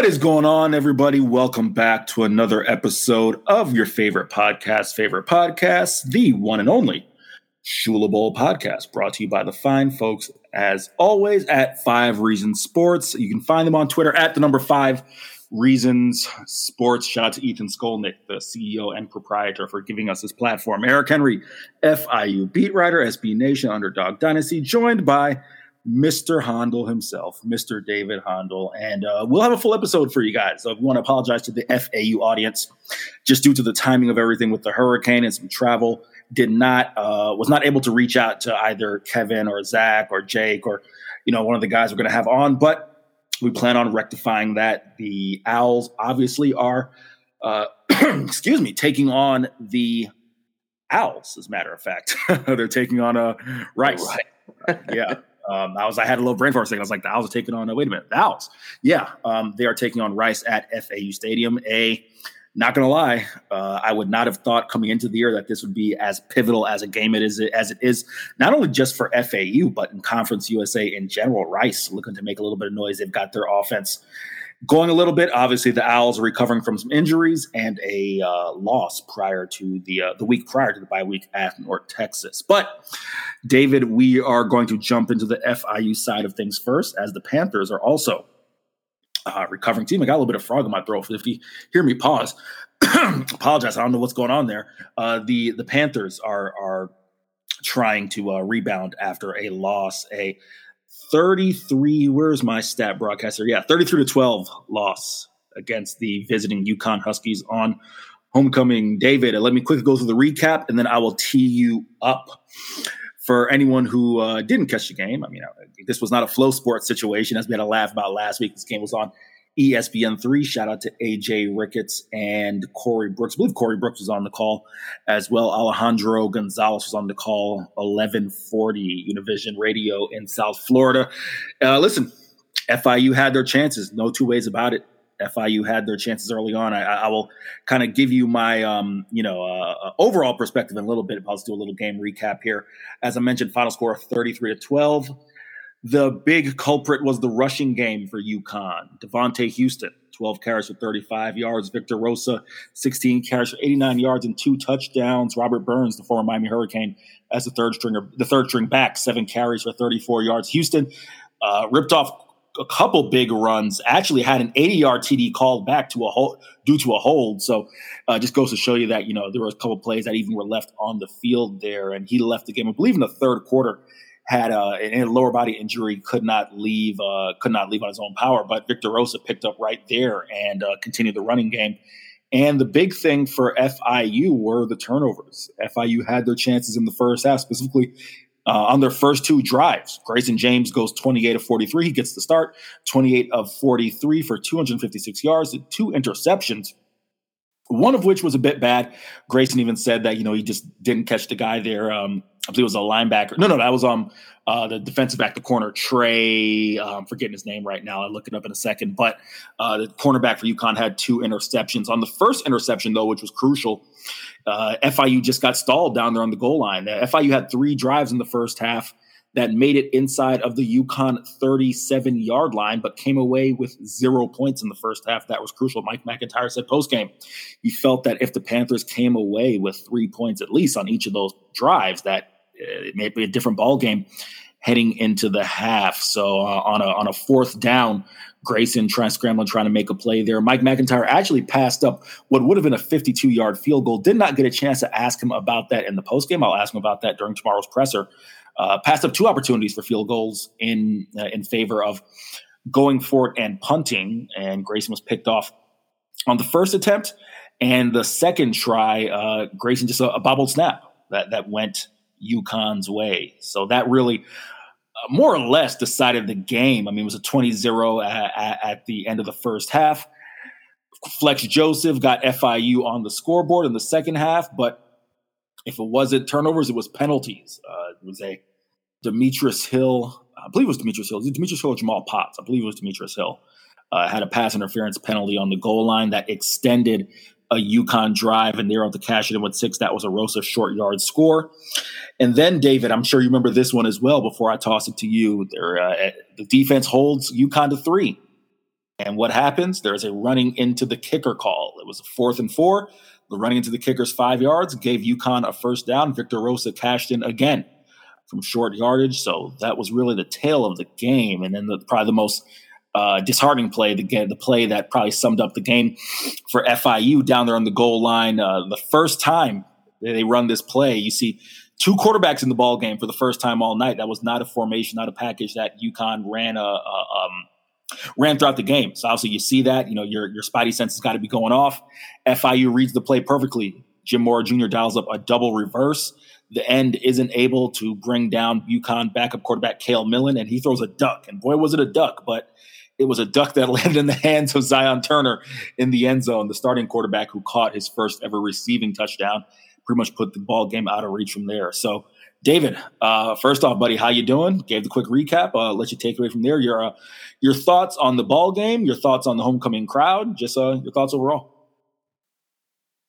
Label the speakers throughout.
Speaker 1: What is going on, everybody? Welcome back to another episode of your favorite podcast, favorite podcast, the one and only Shula Bowl podcast, brought to you by the fine folks, as always, at Five Reasons Sports. You can find them on Twitter at the number five Reasons Sports. Shout out to Ethan Skolnick, the CEO and proprietor, for giving us this platform. Eric Henry, FIU beat writer, SB Nation, Underdog Dynasty, joined by Mr. Hondel himself, Mr. David Hondel. And uh, we'll have a full episode for you guys. So we want to apologize to the FAU audience just due to the timing of everything with the hurricane and some travel. Did not, uh, was not able to reach out to either Kevin or Zach or Jake or, you know, one of the guys we're going to have on. But we plan on rectifying that. The Owls obviously are, uh, excuse me, taking on the Owls, as a matter of fact. They're taking on a uh, Rice. Right. yeah. Um, I was I had a little brain for second. I was like, the Owls are taking on. Uh, wait a minute, the Owls. Yeah, um, they are taking on Rice at FAU Stadium. A not gonna lie, uh, I would not have thought coming into the year that this would be as pivotal as a game it is as it is. Not only just for FAU, but in Conference USA in general. Rice looking to make a little bit of noise. They've got their offense going a little bit. Obviously, the Owls are recovering from some injuries and a uh, loss prior to the uh, the week prior to the bye week at North Texas. But David, we are going to jump into the FIU side of things first, as the Panthers are also uh, recovering team. I got a little bit of frog in my throat. If you hear me pause, apologize. I don't know what's going on there. Uh, the the Panthers are are trying to uh, rebound after a loss, a 33. Where's my stat broadcaster? Yeah, 33 to 12 loss against the visiting UConn Huskies on homecoming. David, let me quickly go through the recap and then I will tee you up. For anyone who uh, didn't catch the game, I mean, uh, this was not a FloSports situation, as we had a laugh about last week. This game was on ESPN3. Shout out to AJ Ricketts and Corey Brooks. I believe Corey Brooks was on the call as well. Alejandro Gonzalez was on the call, 1140 Univision Radio in South Florida. Uh, listen, FIU had their chances. No two ways about it. FIU had their chances early on. I, I will kind of give you my, um, you know, uh, uh, overall perspective in a little bit. I'll just do a little game recap here. As I mentioned, final score 33 to 12. The big culprit was the rushing game for UConn. Devontae Houston, 12 carries for 35 yards. Victor Rosa, 16 carries for 89 yards and two touchdowns. Robert Burns, the former Miami Hurricane, as the third stringer, the third string back, seven carries for 34 yards. Houston uh, ripped off a couple big runs. Actually, had an 80 yard TD called back to a hold due to a hold. So, uh, just goes to show you that you know there were a couple plays that even were left on the field there, and he left the game. I believe in the third quarter had a, a lower body injury, could not leave, uh, could not leave on his own power. But Victor Rosa picked up right there and uh, continued the running game. And the big thing for FIU were the turnovers. FIU had their chances in the first half, specifically uh, on their first two drives. Grayson James goes 28 of 43. He gets the start, 28 of 43 for 256 yards, two interceptions one of which was a bit bad. Grayson even said that you know he just didn't catch the guy there. Um, I believe it was a linebacker. No, no, that was um uh, the defensive back, the corner Trey. Uh, I'm forgetting his name right now. I'll look it up in a second. But uh, the cornerback for UConn had two interceptions. On the first interception, though, which was crucial, uh, FIU just got stalled down there on the goal line. FIU had three drives in the first half that made it inside of the UConn 37 yard line, but came away with zero points in the first half. That was crucial. Mike MacIntyre said post game, he felt that if the Panthers came away with three points at least on each of those drives, that uh, it may be a different ball game heading into the half. So uh, on a on a fourth down, Grayson trying scrambling, trying to make a play there. Mike MacIntyre actually passed up what would have been a 52 yard field goal. Did not get a chance to ask him about that in the post game. I'll ask him about that during tomorrow's presser uh, passed up two opportunities for field goals in uh, in favor of going for it and punting, and Grayson was picked off on the first attempt, and the second try, uh, Grayson just a, a bobbled snap that that went UConn's way. So that really. Uh, more or less decided the game. I mean, it was a 20 0 at, at the end of the first half. Flex Joseph got FIU on the scoreboard in the second half, but if it wasn't turnovers, it was penalties. Uh, it was a Demetrius Hill, I believe it was Demetrius Hill. Demetrius Hill or Jamal Potts? I believe it was Demetrius Hill. Uh, had a pass interference penalty on the goal line that extended a UConn drive, and they were able to cash it in with six. That was a Rosa short yard score. And then, David, I'm sure you remember this one as well before I toss it to you. Uh, the defense holds UConn to three. And what happens? There's a running into the kicker call. It was a fourth and four. Running into the kicker's five yards gave UConn a first down. Victor Rosa cashed in again from short yardage. So that was really the tail of the game. And then the, probably the most uh, disheartening play, the, the play that probably summed up the game for FIU down there on the goal line. Uh, the first time they run this play, you see two quarterbacks in the ball game for the first time all night. That was not a formation, not a package that UConn ran a, a um, ran throughout the game. So obviously you see that, you know, your your spidey sense has got to be going off. FIU reads the play perfectly. Jim Mora Jr. dials up a double reverse. The end isn't able to bring down UConn backup quarterback Cale Millen, and he throws a duck. And boy, was it a duck! But it was a duck that landed in the hands of Zion Turner in the end zone, the starting quarterback who caught his first ever receiving touchdown. Pretty much put the ball game out of reach from there. So, David, uh, first off, buddy, how you doing? Gave the quick recap. Uh, let you take away from there. Your uh, your thoughts on the ball game, your thoughts on the homecoming crowd, just uh, your thoughts overall.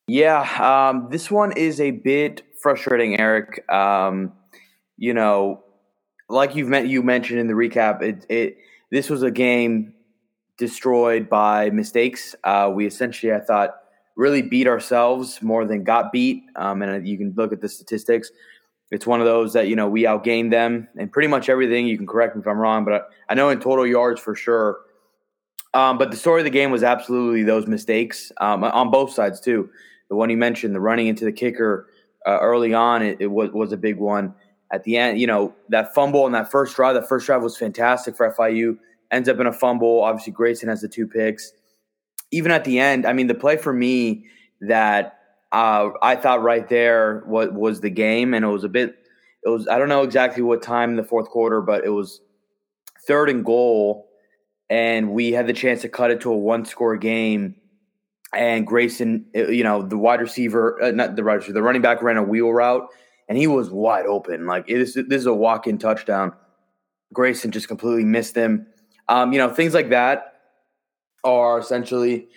Speaker 2: Yeah, um, this one is a bit frustrating, Eric. Um, you know, like you've met, you mentioned in the recap, it, it this was a game destroyed by mistakes. Uh, we essentially, I thought, really beat ourselves more than got beat. Um, and you can look at the statistics. It's one of those that you know we outgained them and pretty much everything. You can correct me if I'm wrong, but I, I know in total yards for sure. Um, but the story of the game was absolutely those mistakes um, on both sides too. The one you mentioned, the running into the kicker uh, early on, it, it was, was a big one at the end, you know, that fumble and that first drive, the first drive was fantastic for FIU. Ends up in a fumble. Obviously, Grayson has the two picks. Even at the end, I mean, the play for me that uh, I thought right there was, was the game, and it was a bit. It was I don't know exactly what time in the fourth quarter, but it was third and goal, and we had the chance to cut it to a one score game. And Grayson, uh, you know, the wide receiver, uh, not the wide receiver, the running back ran a wheel route and he was wide open. Like it is, this is a walk in touchdown. Grayson just completely missed him. Um, you know, things like that are essentially,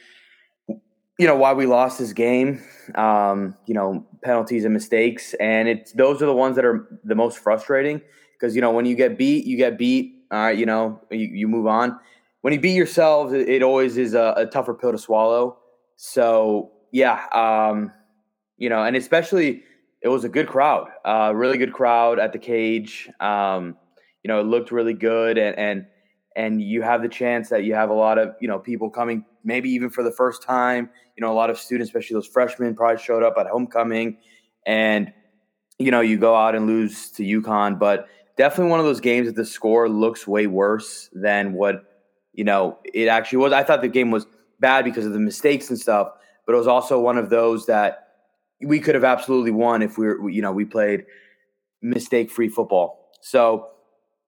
Speaker 2: you know, why we lost this game. Um, you know, penalties and mistakes, and it's those are the ones that are the most frustrating because you know when you get beat, you get beat. All right, you know, you, you move on. When you beat yourselves, it, it always is a, a, tougher pill to swallow. So yeah, um, you know, and especially it was a good crowd, uh, really good crowd at the cage. Um, you know, it looked really good, and and and you have the chance that you have a lot of you know people coming, maybe even for the first time. You know, a lot of students, especially those freshmen, probably showed up at homecoming, and you know, you go out and lose to UConn, but definitely one of those games that the score looks way worse than what you know it actually was. I thought the game was bad because of the mistakes and stuff, but it was also one of those that we could have absolutely won if we were, you know, we played mistake free football. So,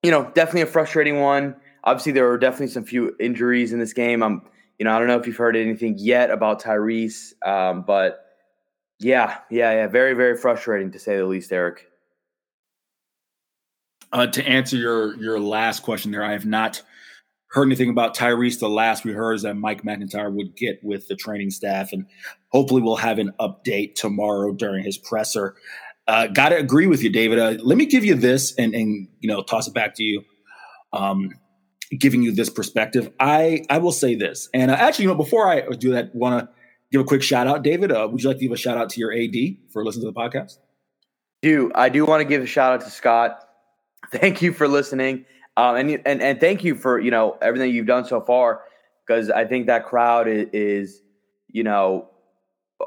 Speaker 2: you know, definitely a frustrating one. Obviously, there were definitely some few injuries in this game. I'm, you know, I don't know if you've heard anything yet about Tyrese, um, but yeah, yeah, yeah, very, very frustrating to say the least, Eric.
Speaker 1: Uh, to answer your your last question, there, I have not heard anything about Tyrese. The last we heard is that Mike MacIntyre would get with the training staff, and hopefully we'll have an update tomorrow during his presser. Uh, Got to agree with you, David. Uh, let me give you this, and and you know, toss it back to you. Um, giving you this perspective, I I will say this, and uh, actually, you know, before I do that, want to give a quick shout out, David. Uh, would you like to give a shout out to your AD for listening to the podcast?
Speaker 2: Do I do want to give a shout out to Scott? Thank you for listening. Um, and, and and thank you for you know everything you've done so far because I think that crowd is, is, you know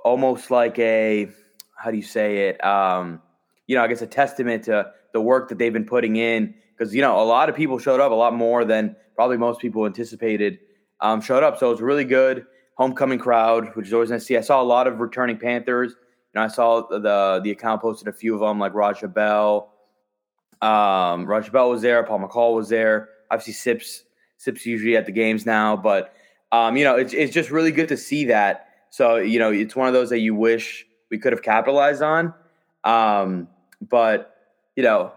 Speaker 2: almost like a how do you say it um, you know I guess a testament to the work that they've been putting in because you know a lot of people showed up a lot more than probably most people anticipated um, showed up so it was really good homecoming crowd which is always nice to see I saw a lot of returning Panthers you know I saw the the account posted a few of them like Roger Bell um, Roger Bell was there. Paul McCall was there. Obviously, Sips Sips usually at the games now, but um, you know, it's it's just really good to see that. So you know, it's one of those that you wish we could have capitalized on. Um, but you know,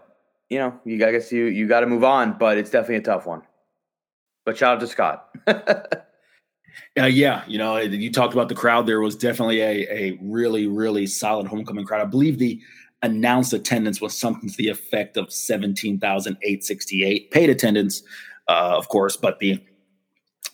Speaker 2: you know, you I guess you you got to move on. But it's definitely a tough one. But shout out to Scott.
Speaker 1: Uh, yeah, you know, you talked about the crowd. There was definitely a, a really, really solid homecoming crowd. I believe the announced attendance was something to the effect of 17,868 paid attendance, uh, of course, but the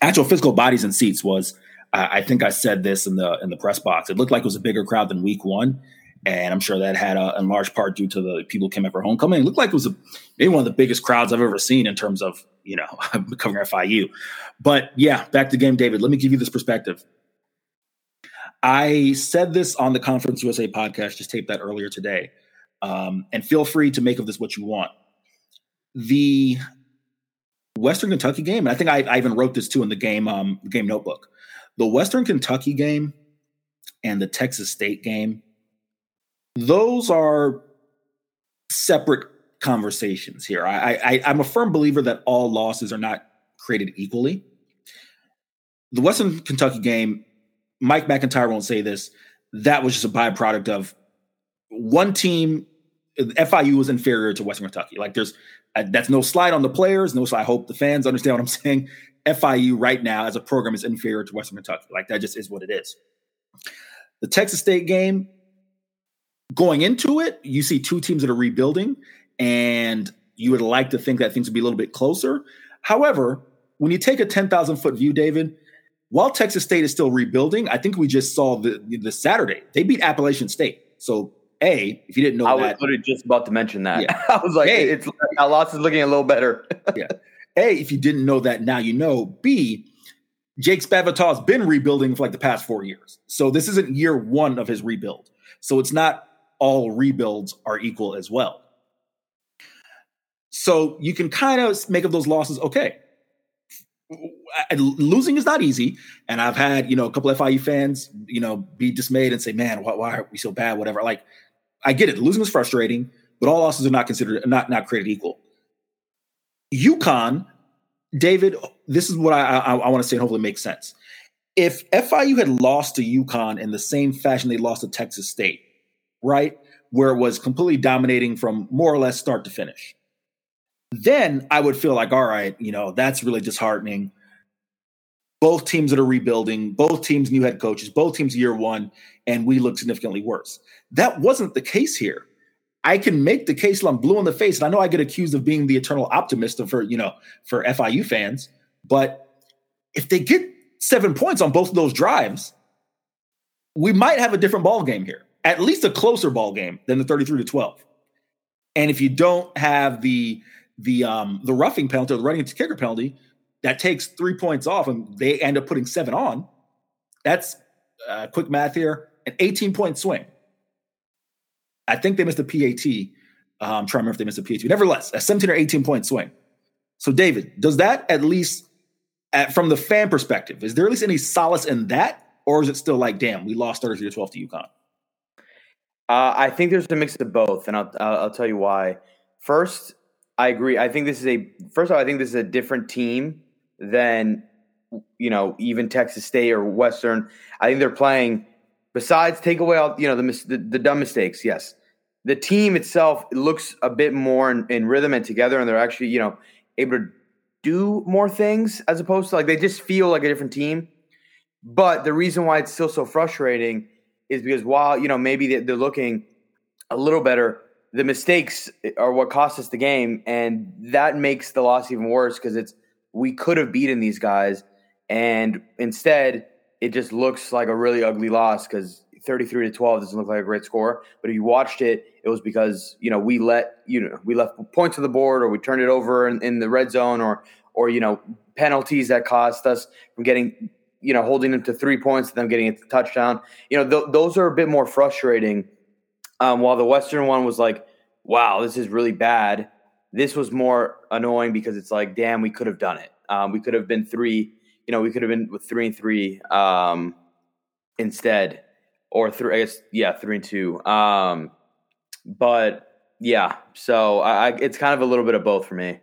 Speaker 1: actual physical bodies and seats was. I think I said this in the in the press box. It looked like it was a bigger crowd than Week One, and I'm sure that had a, in large part due to the people who came for homecoming. It looked like it was a, maybe one of the biggest crowds I've ever seen in terms of you know covering FIU. But yeah, back to game, David. Let me give you this perspective. I said this on the Conference USA podcast, just taped that earlier today. Um, and feel free to make of this what you want. The Western Kentucky game, and I think I, I even wrote this too in the game um, game notebook. The Western Kentucky game and the Texas State game, those are separate conversations here. I, I I'm a firm believer that all losses are not created equally. The Western Kentucky game, Mike MacIntyre won't say this. That was just a byproduct of one team. FIU was inferior to Western Kentucky. Like there's uh, that's no slide on the players. No slide. I hope the fans understand what I'm saying. FIU right now as a program is inferior to Western Kentucky. Like that just is what it is. The Texas State game, going into it, you see two teams that are rebuilding, and you would like to think that things would be a little bit closer. However, when you take a 10,000 foot view, David, while Texas State is still rebuilding, I think we just saw the, the Saturday they beat Appalachian State. So, a if you didn't know,
Speaker 2: I
Speaker 1: that,
Speaker 2: was literally just about to mention that. Yeah. I was like, a, it's our loss is looking a little better.
Speaker 1: yeah. A, if you didn't know that, now you know. B, Jake Spavital's been rebuilding for like the past four years. So this isn't year one of his rebuild. So it's not all rebuilds are equal as well. So you can kind of make of those losses okay. Losing is not easy, and I've had you know a couple FIU fans you know be dismayed and say, "Man, why, why are we so bad?" Whatever. Like, I get it. Losing is frustrating, but all losses are not considered not not created equal. UConn, David, this is what I, I, I want to say and hopefully makes sense. If FIU had lost to UConn in the same fashion they lost to Texas State, right, where it was completely dominating from more or less start to finish, then I would feel like, all right, you know, that's really disheartening. Both teams that are rebuilding, both teams new head coaches, both teams year one, and we look significantly worse. That wasn't the case here. I can make the case I'm blue in the face, and I know I get accused of being the eternal optimist for you know for FIU fans, but if they get seven points on both of those drives, we might have a different ball game here, at least a closer ball game than the 33 to 12. And if you don't have the the um, the roughing penalty or the running into kicker penalty that takes three points off and they end up putting seven on. That's uh, quick math here an 18 point swing. I think they missed a PAT. I'm trying to remember if they missed a PAT. Nevertheless, a 17 or 18 point swing. So, David, does that at least, at, from the fan perspective, is there at least any solace in that? Or is it still like, damn, we lost 33 to 12 to UConn?
Speaker 2: Uh, I think there's a mix of both, and I'll, I'll tell you why. First, I agree. I think this is a first of all, I think this is a different team than you know even Texas State or Western. I think they're playing. Besides, take away all you know the the, the dumb mistakes. Yes, the team itself looks a bit more in, in, rhythm and together, and they're actually you know able to do more things as opposed to like they just feel like a different team. But the reason why it's still so frustrating is because while you know maybe they're looking a little better, the mistakes are what cost us the game, and that makes the loss even worse because it's we could have beaten these guys, and instead it just looks like a really ugly loss because 33 to 12 doesn't look like a great score. But if you watched it, it was because you know we let you know we left points on the board, or we turned it over in, in the red zone, or or you know penalties that cost us from getting you know holding them to three points, and them getting to touchdown. You know th- those are a bit more frustrating um, while the Western one was like, wow, this is really bad. This was more annoying because it's like, damn, we could have done it. Um, we could have been three, you know, we could have been with three and three um, instead, or three, I guess, yeah, three and two. Um, but yeah, so I, I, it's kind of a little bit of both for me.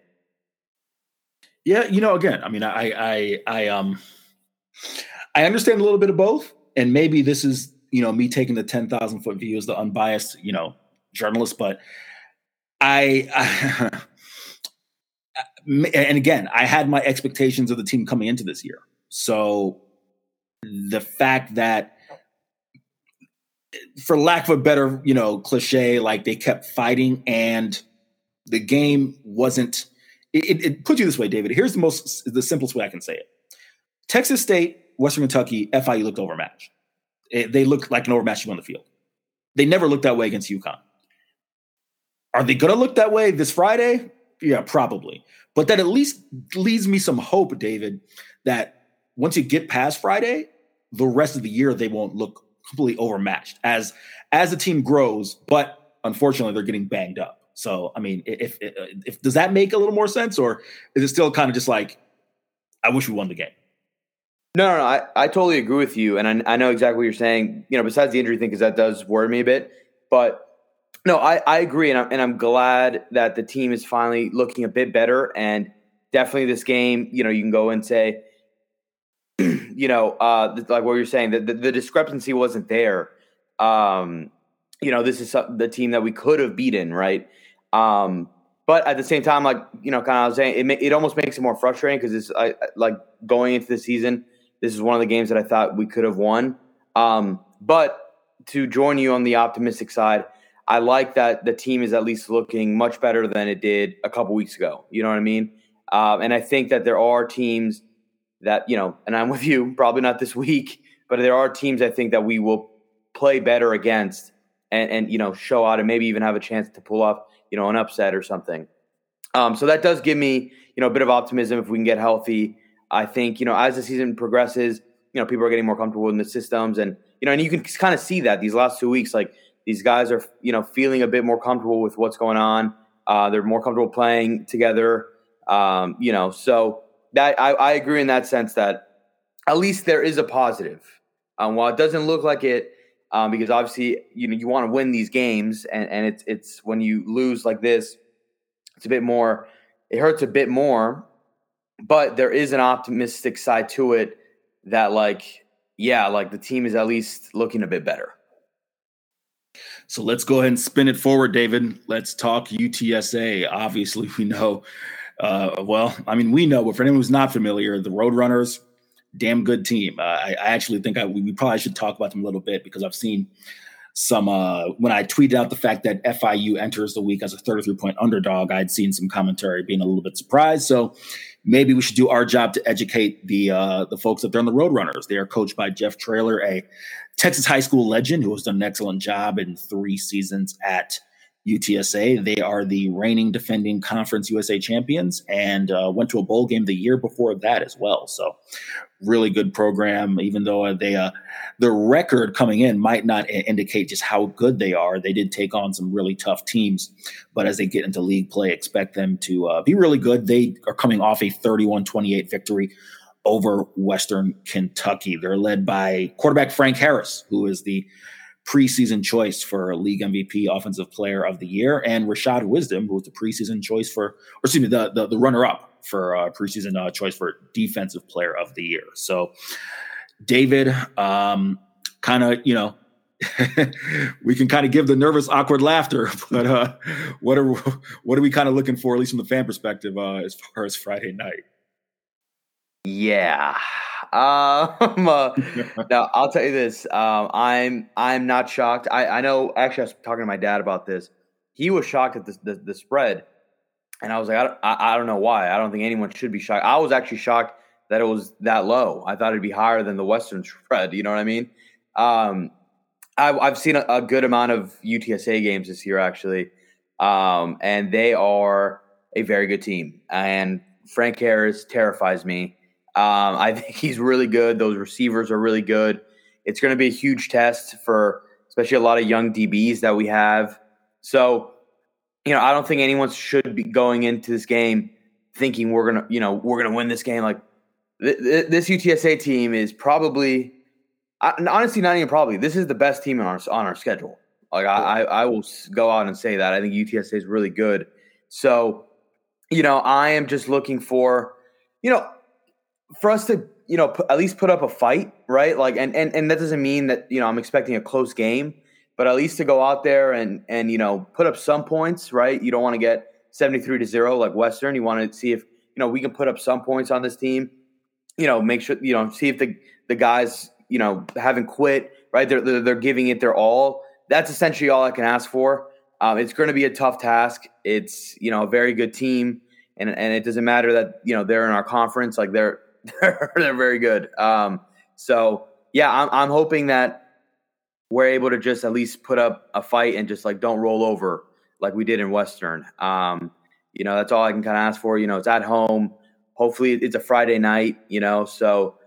Speaker 1: Yeah, you know, again, I mean, I, I, I, um, I understand a little bit of both, and maybe this is you know me taking the 10,000 foot view as the unbiased you know journalist but I, and again I had my expectations of the team coming into this year. So the fact that for lack of a better you know cliche like they kept fighting and the game wasn't it, it, it puts you this way david here's the most the simplest way i can say it Texas State, Western Kentucky, FIU looked overmatched. It, they looked like an overmatched team on the field. They never looked that way against UConn. Are they going to look that way this Friday? Yeah, probably. But that at least leaves me some hope, David, that once you get past Friday, the rest of the year they won't look completely overmatched as as the team grows. But unfortunately, they're getting banged up. So, I mean, if, if, if does that make a little more sense, or is it still kind of just like, I wish we won the game?
Speaker 2: No, no, no I, I totally agree with you, and I, I know exactly what you're saying. You know, besides the injury thing, because that does worry me a bit. But no, I, I agree, and I'm, and I'm glad that the team is finally looking a bit better. And definitely, this game, you know, you can go and say, you know, uh, like what you're saying, that the, the, discrepancy wasn't there. Um, you know, this is the team that we could have beaten, right? Um, but at the same time, like you know, kind of I was saying, it it almost makes it more frustrating because it's I, like going into the season. This is one of the games that I thought we could have won. Um, but to join you on the optimistic side, I like that the team is at least looking much better than it did a couple weeks ago. You know what I mean? Um, and I think that there are teams that, you know, and I'm with you, probably not this week, but there are teams I think that we will play better against and, and you know, show out and maybe even have a chance to pull off, you know, an upset or something. Um, so that does give me, you know, a bit of optimism if we can get healthy. I think, you know, as the season progresses, you know, people are getting more comfortable in the systems and, you know, and you can kind of see that these last two weeks, like these guys are, you know, feeling a bit more comfortable with what's going on. Uh, they're more comfortable playing together. Um, you know, so that I, I, agree in that sense that at least there is a positive. Um, while it doesn't look like it, um, because obviously you know you want to win these games, and, and it's it's when you lose like this, it's a bit more. It hurts a bit more, but there is an optimistic side to it that like yeah, like the team is at least looking a bit better.
Speaker 1: So let's go ahead and spin it forward, David. Let's talk UTSA. Obviously, we know. Uh, well, I mean, we know, but for anyone who's not familiar, the Roadrunners, damn good team. Uh, I, I, actually think I, we probably should talk about them a little bit because I've seen some uh, when I tweeted out the fact that FIU enters the week as a 33 point underdog. I'd seen some commentary being a little bit surprised. So maybe we should do our job to educate the uh, the folks that they're on the Roadrunners. They are coached by Jeff Traylor, a Texas high school legend who has done an excellent job in three seasons at UTSA. They are the reigning defending Conference USA champions and uh, went to a bowl game the year before that as well. So, really good program. Even though they uh, the record coming in might not indicate just how good they are. They did take on some really tough teams, but as they get into league play, expect them to uh, be really good. They are coming off a 31-28 victory over Western Kentucky. They're led by quarterback Frank Harris, who is the preseason choice for league MVP, offensive player of the year, and Rashad Wisdom, who was the preseason choice for, or excuse me, the the, the runner up for uh, preseason uh, choice for defensive player of the year. So, David, um, kind of, you know. we can kind of give the nervous, awkward laughter, but uh, what are what are we kind of looking for, at least from the fan perspective, uh, as far as Friday night?
Speaker 2: Yeah, um, uh, now I'll tell you this. Um, I'm I'm not shocked. I, I know. Actually, I was talking to my dad about this. He was shocked at the the, the spread, and I was like, I don't, I, I don't know why. I don't think anyone should be shocked. I was actually shocked that it was that low. I thought it'd be higher than the Western spread. You know what I mean? Um, I've, I've seen a, a, good amount of UTSA games this year, actually, um, and they are a very good team. And Frank Harris terrifies me. Um, I think he's really good. Those receivers are really good. It's going to be a huge test for especially a lot of young DBs that we have. So, you know, I don't think anyone should be going into this game thinking we're gonna, you know, we're gonna win this game. Like th- th- this UTSA team is probably, honestly, not even probably. This is the best team on our on our schedule. Like I, I, I will go out and say that I think UTSA is really good. So, you know, I am just looking for, you know, for us to you know at least put up a fight, right? Like, and and and that doesn't mean that you know I'm expecting a close game, but at least to go out there and and you know put up some points, right? You don't want to get 73 to zero like Western. You want to see if you know we can put up some points on this team. You know, make sure you know see if the the guys you know haven't quit, right? They're they're, they're giving it their all. That's essentially all I can ask for. Um, it's going to be a tough task. It's you know a very good team, and and it doesn't matter that you know they're in our conference. Like they're they're, they're very good. Um, so yeah, I'm I'm hoping that we're able to just at least put up a fight and just like don't roll over like we did in Western. Um, you know, that's all I can kind of ask for. You know, it's at home. Hopefully, it's a Friday night. You know, so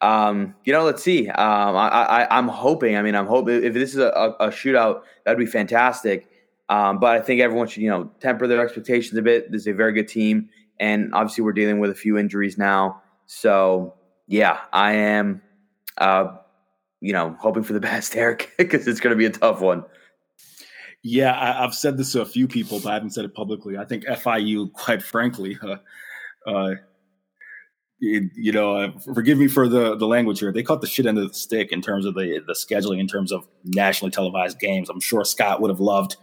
Speaker 2: um, you know, let's see. Um, I, I, I'm hoping. I mean, I'm hoping if this is a, a shootout, that'd be fantastic. Um, but I think everyone should, you know, temper their expectations a bit. This is a very good team, and obviously, we're dealing with a few injuries now. So, yeah, I am, uh, you know, hoping for the best, Eric, because it's going to be a tough one.
Speaker 1: Yeah, I, have said this to a few people, but I haven't said it publicly. I think FIU, quite frankly, uh, uh, it, you know, uh, forgive me for the the language here. They caught the shit end of the stick in terms of the the scheduling, in terms of nationally televised games. I'm sure Scott would have loved,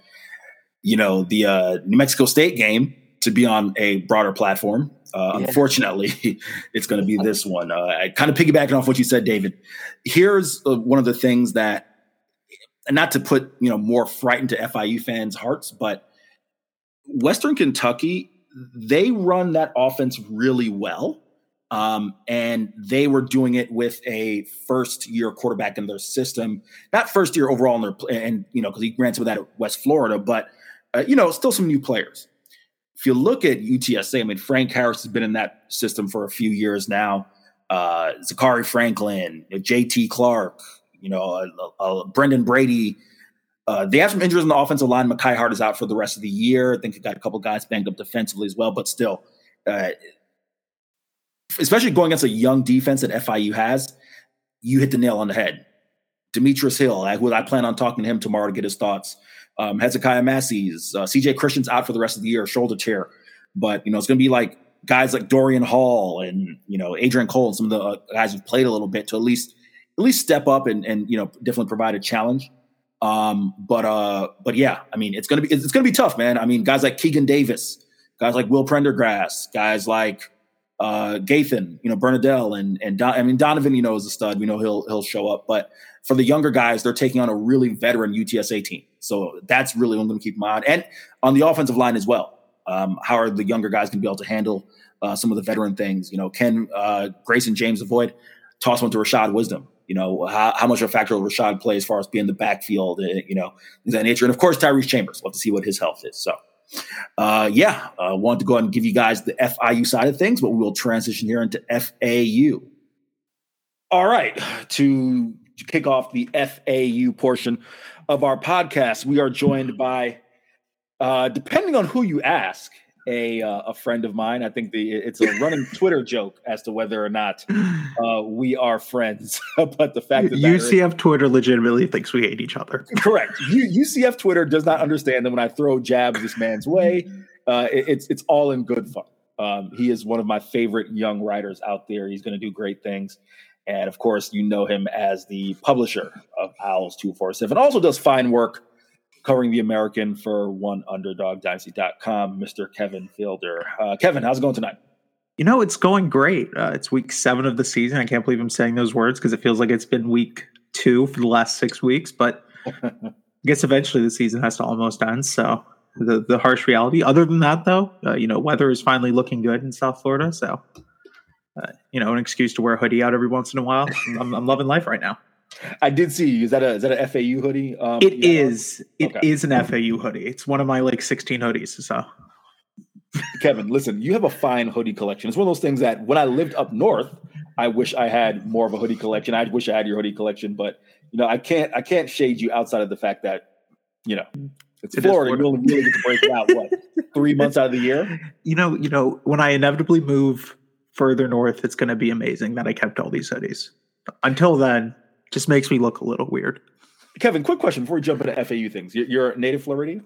Speaker 1: you know, the uh, New Mexico State game to be on a broader platform. Uh, yeah. Unfortunately, it's going to be this one. Uh, kind of piggybacking off what you said, David. Here's uh, one of the things that not to put you know more fright into FIU fans' hearts, but Western Kentucky they run that offense really well. Um, and they were doing it with a first year quarterback in their system, not first year overall in their, and you know, because he ran some that at West Florida, but uh, you know, still some new players. If you look at UTSA, I mean, Frank Harris has been in that system for a few years now. Uh, Zakhari Franklin, JT Clark, you know, uh, uh, Brendan Brady. Uh, they have some injuries on the offensive line. Makai Hart is out for the rest of the year. I think they got a couple guys banged up defensively as well, but still, uh, especially going against a young defense that FIU has, you hit the nail on the head. Demetrius Hill, I, I plan on talking to him tomorrow to get his thoughts. Um, Hezekiah Massey's, uh, CJ Christian's out for the rest of the year, shoulder tear. But, you know, it's going to be like guys like Dorian Hall and, you know, Adrian Cole and some of the uh, guys who've played a little bit to at least at least step up and and you know definitely provide a challenge. Um, but uh, but yeah, I mean, it's gonna be it's gonna be tough, man. I mean, guys like Keegan Davis, guys like Will Prendergrass, guys like uh, Gaethan, you know, Bernadel and and Don, I mean Donovan, you know, is a stud. We know he'll he'll show up. But for the younger guys, they're taking on a really veteran UTSA team, so that's really what I'm going to keep my eye and on the offensive line as well. Um, how are the younger guys going to be able to handle uh, some of the veteran things? You know, can uh, Grayson James avoid toss one to Rashad Wisdom? You know, how, how much of a factor will Rashad play as far as being the backfield, uh, you know, that nature. And of course, Tyrese Chambers. We'll have to see what his health is. So, uh, yeah, I uh, wanted to go ahead and give you guys the FIU side of things, but we will transition here into FAU. All right, to kick off the FAU portion of our podcast, we are joined by, uh, depending on who you ask, a uh, a friend of mine. I think the it's a running Twitter joke as to whether or not uh, we are friends. but the fact that
Speaker 3: UCF Twitter legitimately thinks we hate each other.
Speaker 1: Correct. U- UCF Twitter does not understand that when I throw jabs this man's way, uh, it, it's it's all in good fun. Um, he is one of my favorite young writers out there. He's going to do great things. And of course, you know him as the publisher of Owls 247. Also does fine work covering the American for one underdogdynasty.com, Mr. Kevin Fielder. Uh, Kevin, how's it going tonight?
Speaker 3: You know, it's going great. Uh, it's week seven of the season. I can't believe I'm saying those words because it feels like it's been week two for the last six weeks, but I guess eventually the season has to almost end. So the, the harsh reality. Other than that, though, uh, you know, weather is finally looking good in South Florida. So, uh, you know, an excuse to wear a hoodie out every once in a while. I'm, I'm loving life right now.
Speaker 1: I did see. Is that a is that a FAU hoodie?
Speaker 3: Um, it yeah. is. It okay. is an FAU hoodie. It's one of my like sixteen hoodies. So,
Speaker 1: Kevin, listen, you have a fine hoodie collection. It's one of those things that when I lived up north, I wish I had more of a hoodie collection. I wish I had your hoodie collection, but you know, I can't. I can't shade you outside of the fact that you know it's it Florida. You only really get to break it out what three months out of the year.
Speaker 3: You know, you know, when I inevitably move further north, it's going to be amazing that I kept all these hoodies. Until then, just makes me look a little weird.
Speaker 1: Kevin, quick question before we jump into FAU things. You're a native Floridian?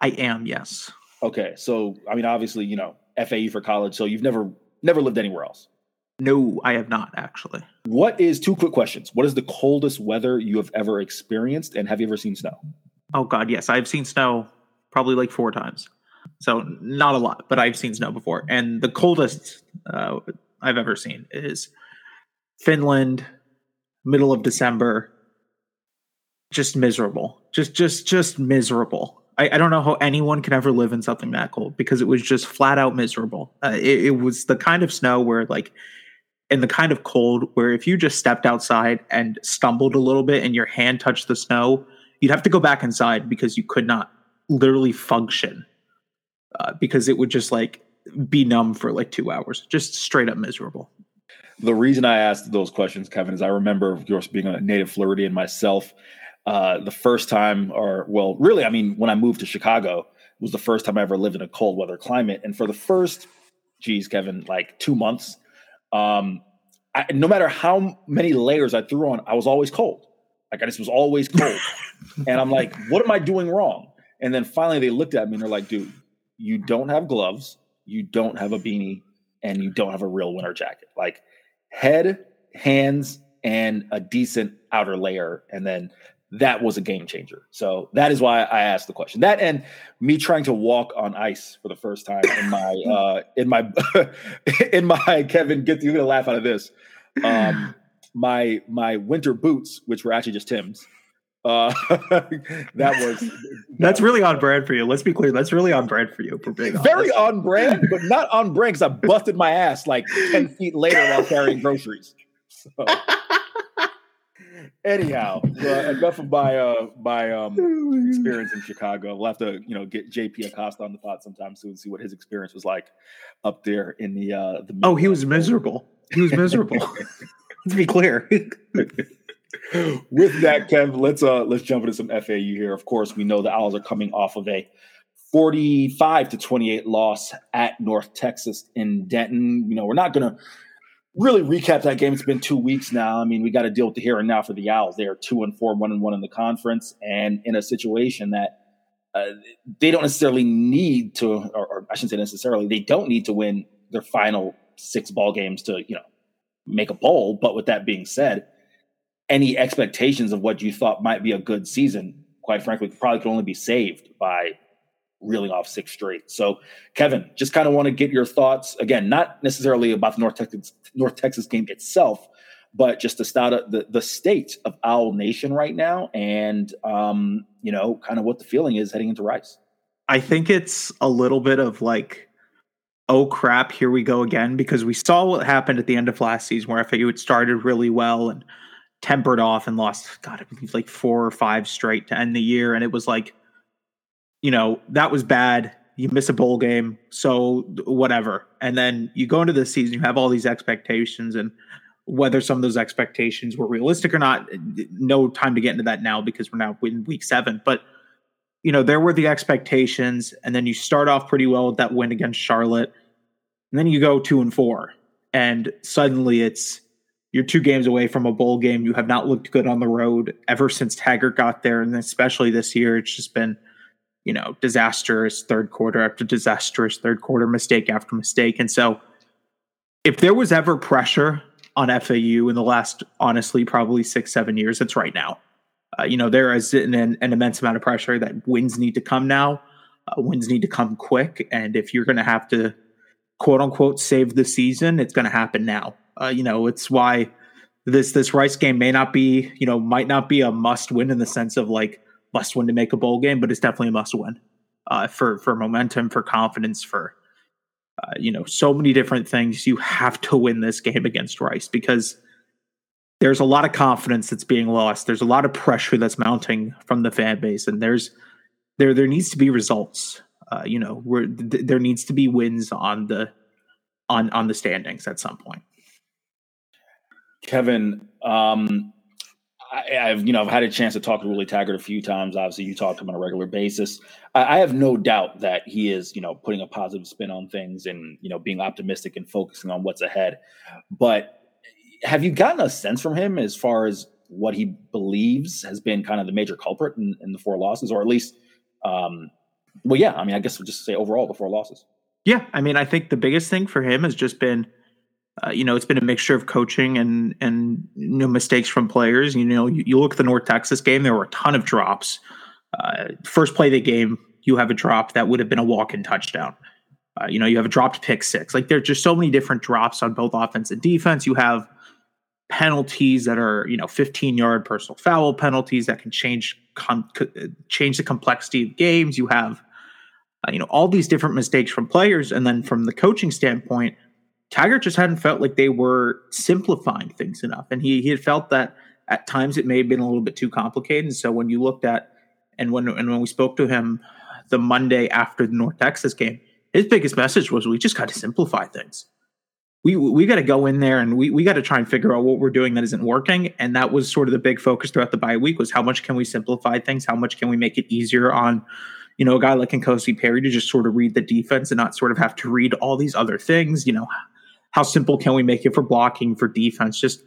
Speaker 3: I am, yes.
Speaker 1: Okay, so I mean, obviously, you know, FAU for college. So you've never never lived anywhere else.
Speaker 3: No, I have not actually.
Speaker 1: What is two quick questions? What is the coldest weather you have ever experienced, and have you ever seen snow?
Speaker 3: Oh God, yes, I've seen snow probably like four times. So not a lot, but I've seen snow before. And the coldest uh, I've ever seen is Finland, middle of December, just miserable. Just just just miserable. I, I, don't know how anyone can ever live in something that cold because it was just flat out miserable. Uh, it, it, was the kind of snow where like in the kind of cold where if you just stepped outside and stumbled a little bit and your hand touched the snow, you'd have to go back inside because you could not literally function uh, because it would just like be numb for like two hours, just straight up miserable.
Speaker 1: The reason I asked those questions, Kevin, is I remember, of course, being a native Floridian myself. Uh, the first time, or well, really, I mean, when I moved to Chicago, was the first time I ever lived in a cold weather climate. And for the first, geez, Kevin, like two months, um, I, no matter how many layers I threw on, I was always cold. Like I just was always cold. and I'm like, what am I doing wrong? And then finally they looked at me and they're like, dude, you don't have gloves, you don't have a beanie, and you don't have a real winter jacket. Like head, hands, and a decent outer layer. And then that was a game changer. So that is why I asked the question. That and me trying to walk on ice for the first time in my uh in my in my Kevin get you're gonna laugh out of this. Um my my winter boots, which were actually just Tim's. Uh that was that
Speaker 3: that's really on brand for you. Let's be clear. That's really on brand for you for being
Speaker 1: very on brand, but not on brand because I busted my ass like 10 feet later while carrying groceries. So anyhow, uh, enough of my uh, my um, oh experience in Chicago. We'll have to you know get JP Acosta on the pot sometime soon, to see what his experience was like up there in the uh, the.
Speaker 3: Oh, he was miserable. He was miserable. Let's be clear.
Speaker 1: With that, Kev, let's uh let's jump into some FAU here. Of course, we know the Owls are coming off of a 45 to 28 loss at North Texas in Denton. You know, we're not gonna really recap that game. It's been two weeks now. I mean, we got to deal with the here and now for the Owls. They are two and four, one and one in the conference, and in a situation that uh, they don't necessarily need to, or, or, I shouldn't say necessarily, they don't need to win their final six ball games to, you know, make a bowl. But with that being said, any expectations of what you thought might be a good season, quite frankly, probably could only be saved by reeling off six straight. So, Kevin, just kind of want to get your thoughts again, not necessarily about the North Texas North Texas game itself, but just to start the the state of Owl Nation right now, and um, you know, kind of what the feeling is heading into Rice.
Speaker 3: I think it's a little bit of like, oh crap, here we go again, because we saw what happened at the end of last season, where FAU had started really well and tempered off and lost, God, I believe like four or five straight to end the year, and it was like you know, that was bad. You miss a bowl game, so whatever. And then you go into the season, you have all these expectations, and whether some of those expectations were realistic or not, eh, no time to get into that now because we're now in week seven. But you know, there were the expectations, and then you start off pretty well with that win against Charlotte, and then you go two and four, and suddenly it's you're two games away from a bowl game. You have not looked good on the road ever since Taggart got there, and especially this year, it's just been you know, disastrous third quarter after disastrous third quarter, mistake after mistake. And so, if there was ever pressure on FAU in the last, honestly, probably six, seven years, it's right now. Uh, you know, there is an, an, immense amount of pressure that wins need to come now. Uh, wins need to come quick. And if you're going to have to, quote unquote, save the season, it's going to happen now. Uh, you know, it's why this this Rice game may not be, you know, might not be a must win in the sense of like must win to make a bowl game, but it's definitely a must win uh, for for momentum, for confidence, for uh, you know so many different things. You have to win this game against Rice because there's a lot of confidence that's being lost. There's a lot of pressure that's mounting from the fan base, and there's there there needs to be results. Uh, you know, where th- there needs to be wins on the on on the standings at some point.
Speaker 1: Kevin, um, I, have you know I've had a chance to talk to Willie Taggart a few times. Obviously, you talk to him on a regular basis. I, I, have no doubt that he is you know putting a positive spin on things and you know being optimistic and focusing on what's ahead. But have you gotten a sense from him as far as what he believes has been kind of the major culprit in, in the four losses, or at least, um, well, yeah. I mean, I guess we'll just say overall the four losses.
Speaker 3: Yeah, I mean, I think the biggest thing for him has just been uh, you know, it's been a mixture of coaching and and you know, mistakes from players. You know, you, you, look at the North Texas game; there were a ton of drops. Uh, first play of the game, you have a drop that would have been a walk-in touchdown. Uh, you know, you have a dropped pick six. Like there's just so many different drops on both offense and defense. You have penalties that are you know 15 yard personal foul penalties that can change com- change the complexity of games. You have uh, you know all these different mistakes from players, and then from the coaching standpoint Taggart just hadn't felt like they were simplifying things enough. And he, he had felt that at times it may have been a little bit too complicated. And so when you looked at, and when, and when we spoke to him the Monday after the North Texas game, his biggest message was we just got to simplify things. We, we got to go in there and we, we got to try and figure out what we're doing that isn't working. And that was sort of the big focus throughout the bye week was how much can we simplify things? How much can we make it easier on you know, a guy like N'Kosi Perry to just sort of read the defense and not sort of have to read all these other things. You know, how simple can we make it for blocking, for defense? Just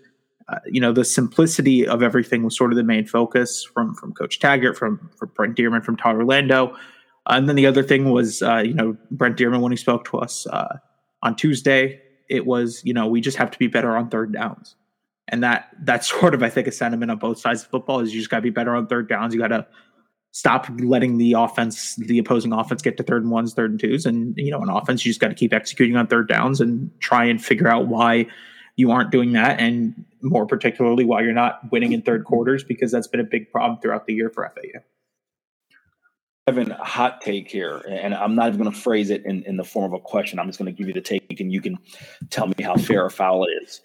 Speaker 3: uh, you know, the simplicity of everything was sort of the main focus from from Coach Taggart, from from Brent Dearmon, from Todd Orlando. And then the other thing was, uh, you know, Brent Dearmon when he spoke to us uh, on Tuesday, it was, you know, we just have to be better on third downs, and that that's sort of I think a sentiment on both sides of football is you just got to be better on third downs. You got to stop letting the offense, the opposing offense, get to third and ones, third and twos. And, you know, an offense, you just got to keep executing on third downs and try and figure out why you aren't doing that. And more particularly, why you're not winning in third quarters, because that's been a big problem throughout the year for FAU.
Speaker 1: Kevin, a hot take here, and I'm not even going to phrase it in, in the form of a question. I'm just going to give you the take, and you can tell me how fair or foul it is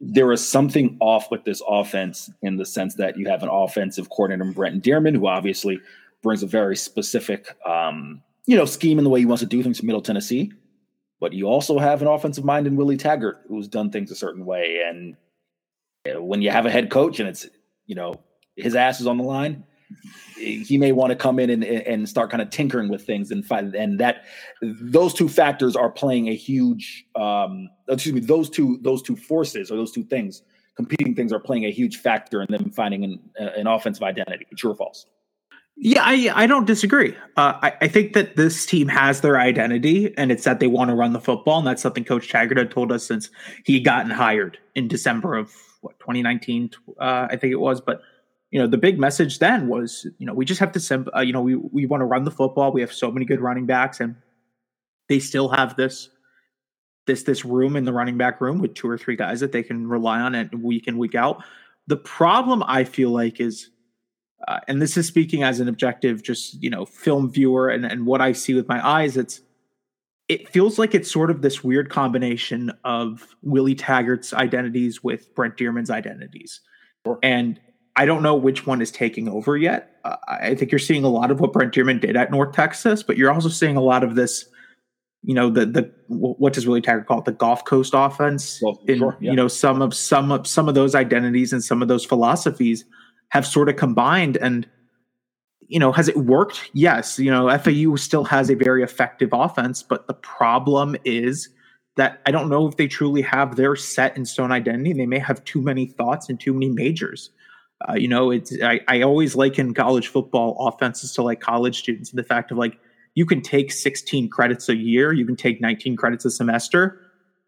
Speaker 1: there is something off with this offense in the sense that you have an offensive coordinator, Brenton Dearmon, who obviously brings a very specific, um, you know, scheme in the way he wants to do things in Middle Tennessee. But you also have an offensive mind in Willie Taggart, who's done things a certain way. And when you have a head coach and it's, you know, his ass is on the line, he may want to come in and, and start kind of tinkering with things and find and that those two factors are playing a huge um, excuse me those two those two forces or those two things competing things are playing a huge factor in them finding an, an offensive identity true or false?
Speaker 3: Yeah i i don't disagree. Uh, I, I think that this team has their identity and it's that they want to run the football and that's something coach taggart had told us since he gotten hired in december of what 2019 uh, i think it was but you know, the big message then was, you know, we just have to, sim- uh, you know, we we want to run the football. We have so many good running backs, and they still have this this this room in the running back room with two or three guys that they can rely on and week in week out. The problem I feel like is, uh, and this is speaking as an objective, just you know, film viewer and and what I see with my eyes, it's it feels like it's sort of this weird combination of Willie Taggart's identities with Brent Dearmon's identities. Sure. And I don't know which one is taking over yet. Uh, I think you're seeing a lot of what Brent Dearmon did at North Texas, but you're also seeing a lot of this. You know the the what does Willie Taggart call it? The Gulf Coast offense. Well, in, sure, yeah. You know some of some of some of those identities and some of those philosophies have sort of combined. And you know, has it worked? Yes. You know, FAU still has a very effective offense, but the problem is that I don't know if they truly have their set in stone identity. They may have too many thoughts and too many majors. Uh, you know, it's I, I always liken college football offenses to like college students. And the fact of like you can take 16 credits a year, you can take 19 credits a semester,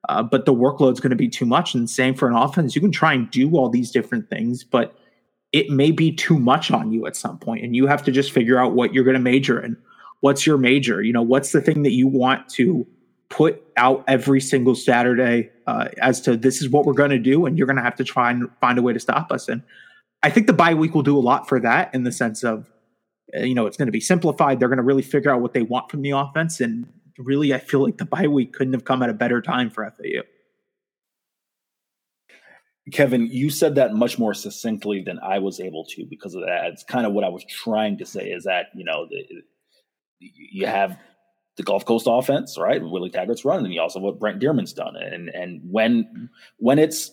Speaker 3: uh, but the workload's going to be too much. And same for an offense, you can try and do all these different things, but it may be too much on you at some point, and you have to just figure out what you're going to major in. What's your major? You know, what's the thing that you want to put out every single Saturday uh, as to this is what we're going to do, and you're going to have to try and find a way to stop us. And I think the bye week will do a lot for that in the sense of, uh, you know, it's going to be simplified. They're going to really figure out what they want from the offense. And really, I feel like the bye week couldn't have come at a better time for FAU.
Speaker 1: Kevin, you said that much more succinctly than I was able to because of that. It's kind of what I was trying to say is that, you know, the, you have the Gulf Coast offense, right? Willie Taggart's run, and you also what Brent Dearmon's done. And and when when it's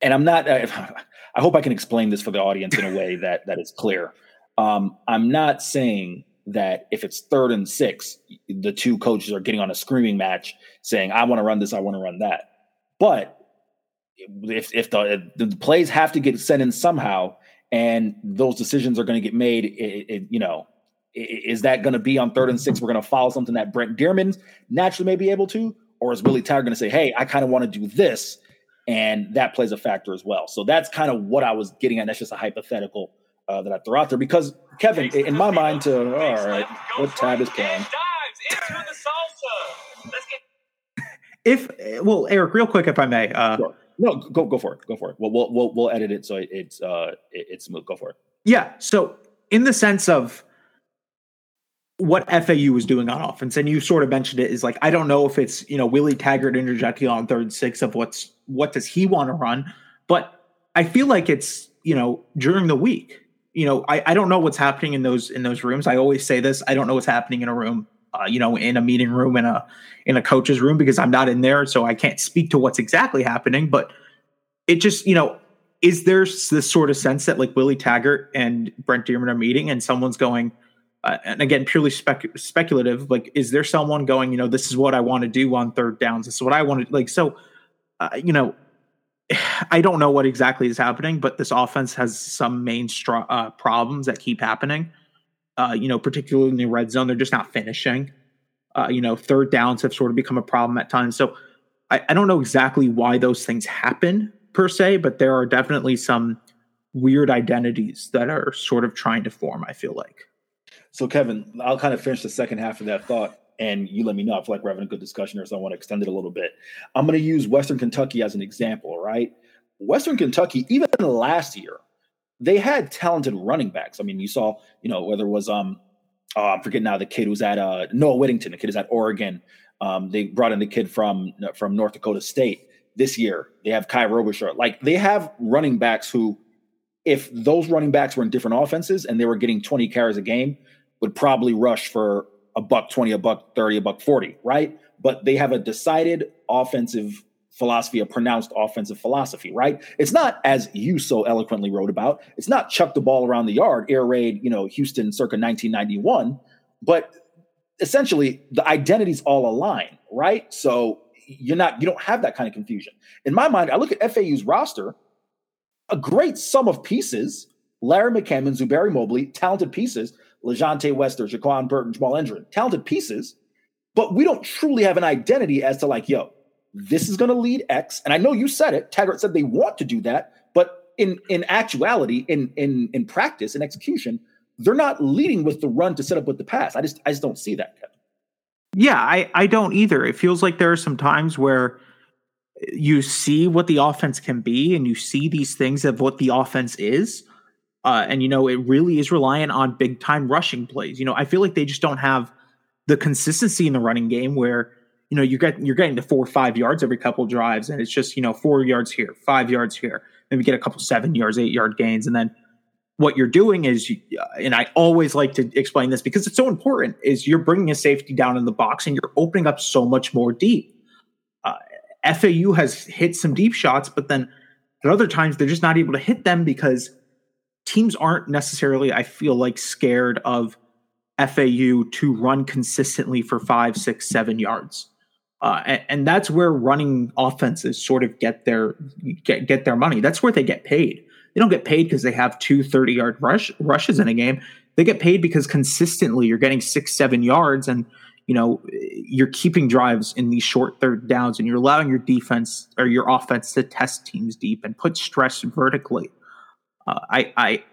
Speaker 1: and I'm not I hope I can explain this for the audience in a way that that is clear. Um, I'm not saying that if it's third and six, the two coaches are getting on a screaming match saying, I want to run this, I want to run that. But if if the, the plays have to get sent in somehow and those decisions are going to get made, it, it, you know, is that going to be on third and six? We're going to follow something that Brent Dearmon naturally may be able to, or is Willie Taggart going to say, "Hey, I kind of want to do this," and that plays a factor as well. So that's kind of what I was getting at. That's just a hypothetical uh, that I threw out there because Kevin, in my mind, to all right, what tab is playing?
Speaker 3: If well, Eric, real quick, if I may. Uh,
Speaker 1: sure. No, go go for it. Go for it. We'll we'll we'll, we'll edit it so it's uh it's smooth. Go for it.
Speaker 3: Yeah. So in the sense of what FAU was doing on offense, and you sort of mentioned it, is like I don't know if it's you know Willie Taggart interjecting on third and six of what's what does he want to run, but I feel like it's you know during the week. You know, I, I don't know what's happening in those in those rooms. I always say this. I don't know what's happening in a room, uh, you know, in a meeting room in a in a coach's room because I'm not in there, so I can't speak to what's exactly happening. But it just you know, is there this sort of sense that like Willie Taggart and Brent Dearmon are meeting and someone's going, uh, and again, purely spec- speculative. Like, is there someone going, you know, this is what I want to do on third downs? This is what I want to like. So, uh, you know, I don't know what exactly is happening, but this offense has some main str- uh, problems that keep happening. Uh, you know, particularly in the red zone, they're just not finishing. Uh, you know, third downs have sort of become a problem at times. So, I, I don't know exactly why those things happen per se, but there are definitely some weird identities that are sort of trying to form. I feel like.
Speaker 1: So, Kevin, I'll kind of finish the second half of that thought, and you let me know. I feel like we're having a good discussion here, so I want to extend it a little bit. I'm going to use Western Kentucky as an example, right? Western Kentucky, even last year, they had talented running backs. I mean, you saw, you know, whether it was um, oh, I'm forgetting now the kid who's at uh, Noah Whittington, the kid is at Oregon. Um, they brought in the kid from from North Dakota State this year. They have Kye Robichaux. Like they have running backs who, if those running backs were in different offenses and they were getting 20 carries a game, would probably rush for a buck 20, a buck 30, a buck 40, right? But they have a decided offensive philosophy, a pronounced offensive philosophy, right? It's not as you so eloquently wrote about. It's not chuck the ball around the yard, air raid, you know, Houston circa 1991, but essentially the identities all align, right? So you're not you don't have that kind of confusion. In my mind, I look at FAU's roster, a great sum of pieces, Larry McCammon, Zuberi Mobley, talented pieces, LaJohntay Wester, Jaquan Burton, Jamal Endren, talented pieces, but we don't truly have an identity as to like, yo, this is going to lead X. And I know you said it. Taggart said they want to do that, but in in actuality, in in in practice, in execution, they're not leading with the run to set up with the pass. I just I just don't see that. Kevin.
Speaker 3: Yeah, I I don't either. It feels like there are some times where you see what the offense can be, and you see these things of what the offense is, uh, and you know, it really is reliant on big time rushing plays. You know, I feel like they just don't have the consistency in the running game where you know you're getting you're getting to four or five yards every couple drives, and it's just you know four yards here, five yards here, maybe get a couple seven yards, eight yard gains, and then what you're doing is, uh, and I always like to explain this because it's so important, is you're bringing a safety down in the box and you're opening up so much more deep. Uh, FAU has hit some deep shots, but then at other times they're just not able to hit them because teams aren't necessarily, I feel like, scared of FAU to run consistently for five, six, seven yards. Uh, and, and, that's where running offenses sort of get their get, get their money. That's where they get paid. They don't get paid because they have two 30 yard rush rushes in a game. They get paid because consistently you're getting six, seven yards and you know you're keeping drives in these short third downs and you're allowing your defense or your offense to test teams deep and put stress vertically uh, I, I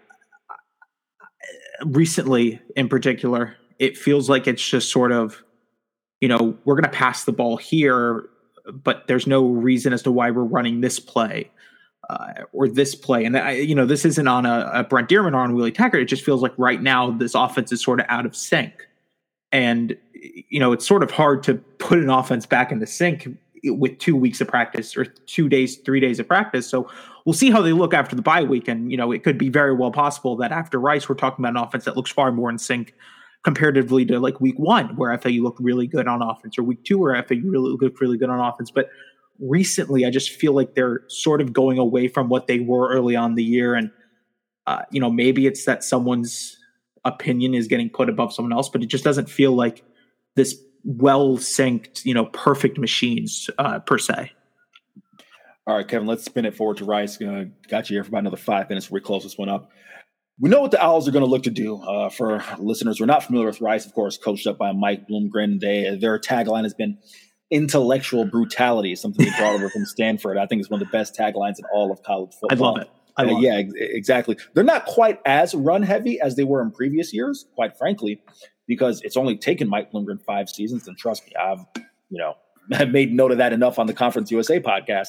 Speaker 3: recently, in particular, it feels like it's just sort of, you know, we're going to pass the ball here, but there's no reason as to why we're running this play. Uh, or this play, and I, you know, this isn't on a, a Brent Dearmon or on Willie Taggart. It just feels like right now this offense is sort of out of sync, and you know, it's sort of hard to put an offense back in the sync with two weeks of practice or two days, three days of practice. So we'll see how they look after the bye week. And, you know, it could be very well possible that after Rice, we're talking about an offense that looks far more in sync comparatively to like week one, where FAU looked really good on offense, or week two, where FAU really looked really good on offense. But recently, I just feel like they're sort of going away from what they were early on the year. And, uh, you know, maybe it's that someone's opinion is getting put above someone else, but it just doesn't feel like this well synced, you know, perfect machines uh, per se.
Speaker 1: All right, Kevin, let's spin it forward to Rice. Uh, got you here for about another five minutes before we close this one up. We know what the Owls are going to look to do. Uh, for listeners who are not familiar with Rice, of course, coached up by Mike Bloomgren, they, their tagline has been intellectual brutality, something they brought over from Stanford. I think it's one of the best taglines in all of college football.
Speaker 3: I love it. I uh,
Speaker 1: uh, yeah, exactly. They're not quite as run heavy as they were in previous years, quite frankly because it's only taken Mike Bloomgren five seasons. And trust me, I've, you know, made note of that enough on the Conference USA podcast.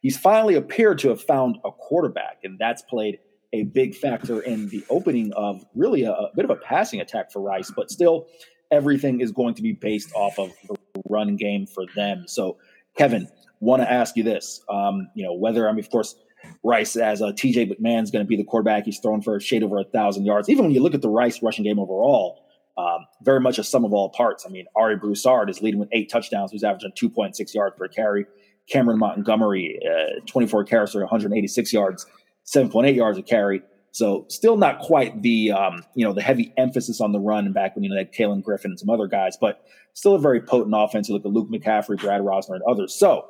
Speaker 1: He's finally appeared to have found a quarterback, and that's played a big factor in the opening of really a, a bit of a passing attack for Rice. But still, everything is going to be based off of the run game for them. So, Kevin, want to ask you this. Um, you know, whether I mean, of course, Rice as a TJ McMahon's going to be the quarterback. He's thrown for a shade over a thousand yards. Even when you look at the Rice rushing game overall, um, very much a sum of all parts. I mean, Ari Broussard is leading with eight touchdowns. He's averaging 2.6 yards per carry. Cameron Montgomery, uh, 24 carries for 186 yards, 7.8 yards a carry. So still not quite the um, you know the heavy emphasis on the run back when you know like Taylor Griffin and some other guys, but still a very potent offense. You look at Luke McCaffrey, Brad Rozner, and others. So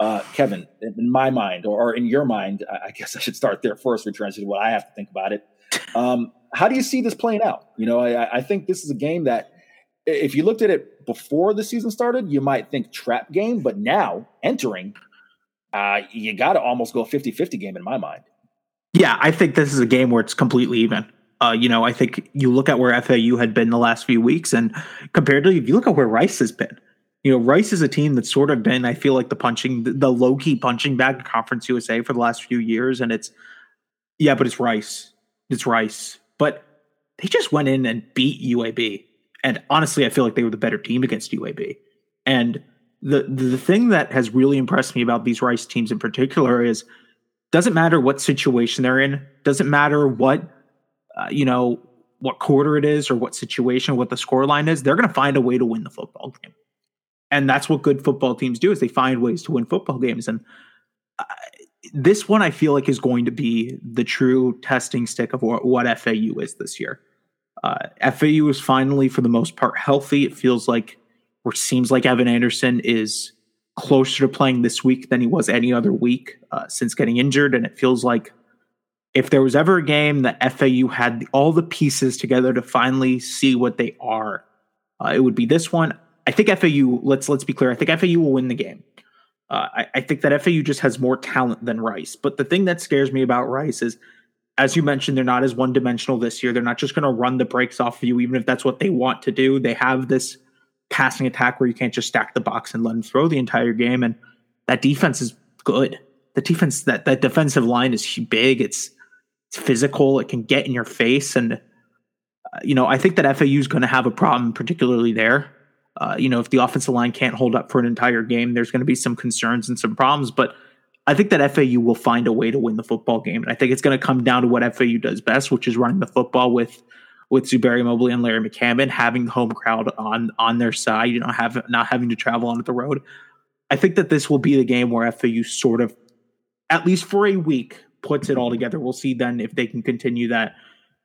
Speaker 1: uh, Kevin, in my mind, or, in your mind, I guess I should start there first for transition. What I have to think about it. Um, how do you see this playing out? You know, I, I think this is a game that if you looked at it before the season started, you might think trap game, but now entering, uh, you got to almost go 50 50 game in my mind.
Speaker 3: Yeah, I think this is a game where it's completely even. Uh, you know, I think you look at where FAU had been the last few weeks, and compared to if you look at where Rice has been, you know, Rice is a team that's sort of been, I feel like, the punching, the low key punching bag of Conference USA for the last few years. And it's, yeah, but it's Rice. It's Rice. But they just went in and beat UAB. And honestly, I feel like they were the better team against UAB. And the the thing that has really impressed me about these Rice teams in particular is doesn't matter what situation they're in, doesn't matter what uh, you know what quarter it is or what situation, what the score line is, they're going to find a way to win the football game. And that's what good football teams do is they find ways to win football games and uh, this one I feel like is going to be the true testing stick of what, what FAU is this year. Uh, FAU is finally, for the most part, healthy. It feels like, or seems like Evan Anderson is closer to playing this week than he was any other week uh, since getting injured. And it feels like if there was ever a game that FAU had all the pieces together to finally see what they are, uh, it would be this one. I think FAU. Let's let's be clear. I think FAU will win the game. Uh, I, I, think that FAU just has more talent than Rice. But the thing that scares me about Rice is, as you mentioned, they're not as one dimensional this year. They're not just going to run the brakes off of you, even if that's what they want to do. They have this passing attack where you can't just stack the box and let them throw the entire game. And that defense is good. The defense that that defensive line is big. It's it's physical. It can get in your face, and uh, you know I think that FAU is going to have a problem, particularly there. Uh, you know, if the offensive line can't hold up for an entire game, there's going to be some concerns and some problems. But I think that FAU will find a way to win the football game, and I think it's going to come down to what FAU does best, which is running the football with with Zuberi Mobley and Larry McCammon, having the home crowd on on their side, you know, have not having to travel on the road. I think that this will be the game where FAU sort of, at least for a week, puts it all together. We'll see then if they can continue that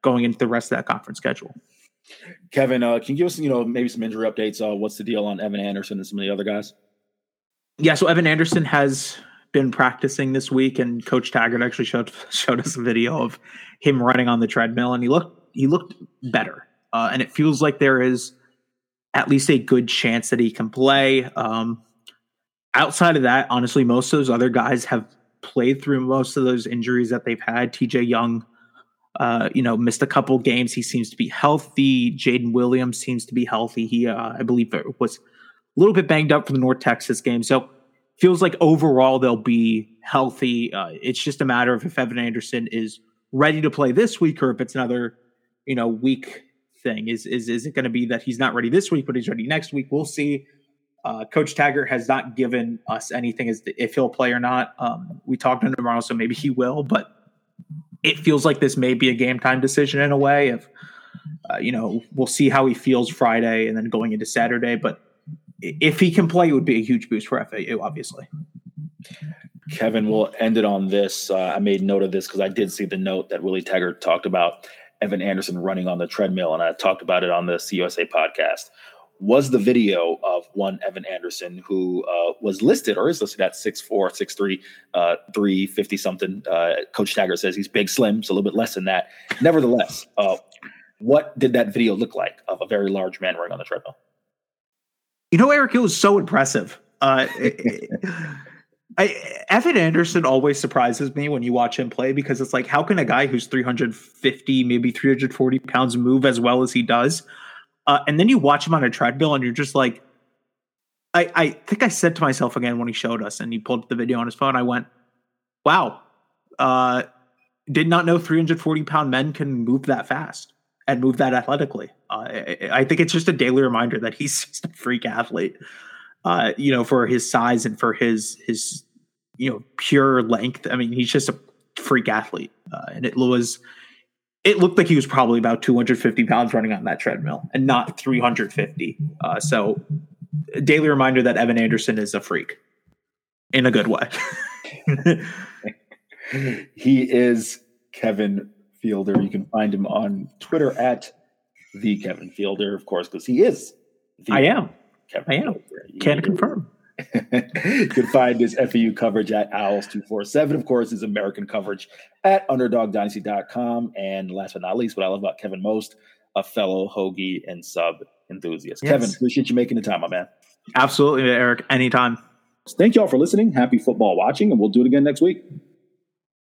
Speaker 3: going into the rest of that conference schedule.
Speaker 1: Kevin, uh, can you give us, you know, maybe some injury updates? Uh, what's the deal on Evan Anderson and some of the other guys?
Speaker 3: Yeah, so Evan Anderson has been practicing this week, and Coach Taggart actually showed showed us a video of him running on the treadmill, and he looked he looked better, uh, and it feels like there is at least a good chance that he can play. Um, outside of that, honestly, most of those other guys have played through most of those injuries that they've had. T.J. Young uh, you know, missed a couple games. He seems to be healthy. Jaden Williams seems to be healthy. He, uh, I believe, was a little bit banged up for the North Texas game. So feels like overall they'll be healthy. Uh, it's just a matter of if Evan Anderson is ready to play this week or if it's another, you know, week thing. Is is is it going to be that he's not ready this week, but he's ready next week? We'll see. Uh, Coach Taggart has not given us anything as if he'll play or not. Um, we talked to him tomorrow, so maybe he will, but it feels like this may be a game time decision in a way. If uh, you know, we'll see how he feels Friday and then going into Saturday. But if he can play, it would be a huge boost for FAU, obviously.
Speaker 1: Kevin, we'll end it on this. Uh, I made note of this because I did see the note that Willie Taggart talked about Evan Anderson running on the treadmill, and I talked about it on the CUSA podcast was the video of one Evan Anderson who uh, was listed or is listed at 6'4, 6'3, uh, 350 something. Uh, Coach Taggart says he's big, slim, so a little bit less than that. Nevertheless, uh, what did that video look like of a very large man running on the treadmill?
Speaker 3: You know, Eric, it was so impressive. Uh, I, Evan Anderson always surprises me when you watch him play because it's like, how can a guy who's 350, maybe 340 pounds move as well as he does? Uh, and then you watch him on a treadmill and you're just like, I, I think I said to myself again when he showed us and he pulled the video on his phone, I went, wow, uh, did not know 340 pound men can move that fast and move that athletically. Uh, I, I, think it's just a daily reminder that he's just a freak athlete. Uh, you know, for his size and for his his you know pure length. I mean, he's just a freak athlete, uh, and it was. It looked like he was probably about 250 pounds running on that treadmill, and not 350. Uh, so, daily reminder that Evan Anderson is a freak, in a good way.
Speaker 1: he is Kevin Fielder. You can find him on Twitter at the Kevin Fielder, of course, because he is.
Speaker 3: I am. Kevin I am. Fielder. Can confirm.
Speaker 1: you can find this FAU coverage at Owls247. Of course, is American coverage at UnderdogDynasty.com. And last but not least, what I love about Kevin most, a fellow Hoagie and sub enthusiast. Yes. Kevin, appreciate you making the time, my man.
Speaker 3: Absolutely, Eric. Anytime.
Speaker 1: Thank you all for listening. Happy football watching, and we'll do it again next week.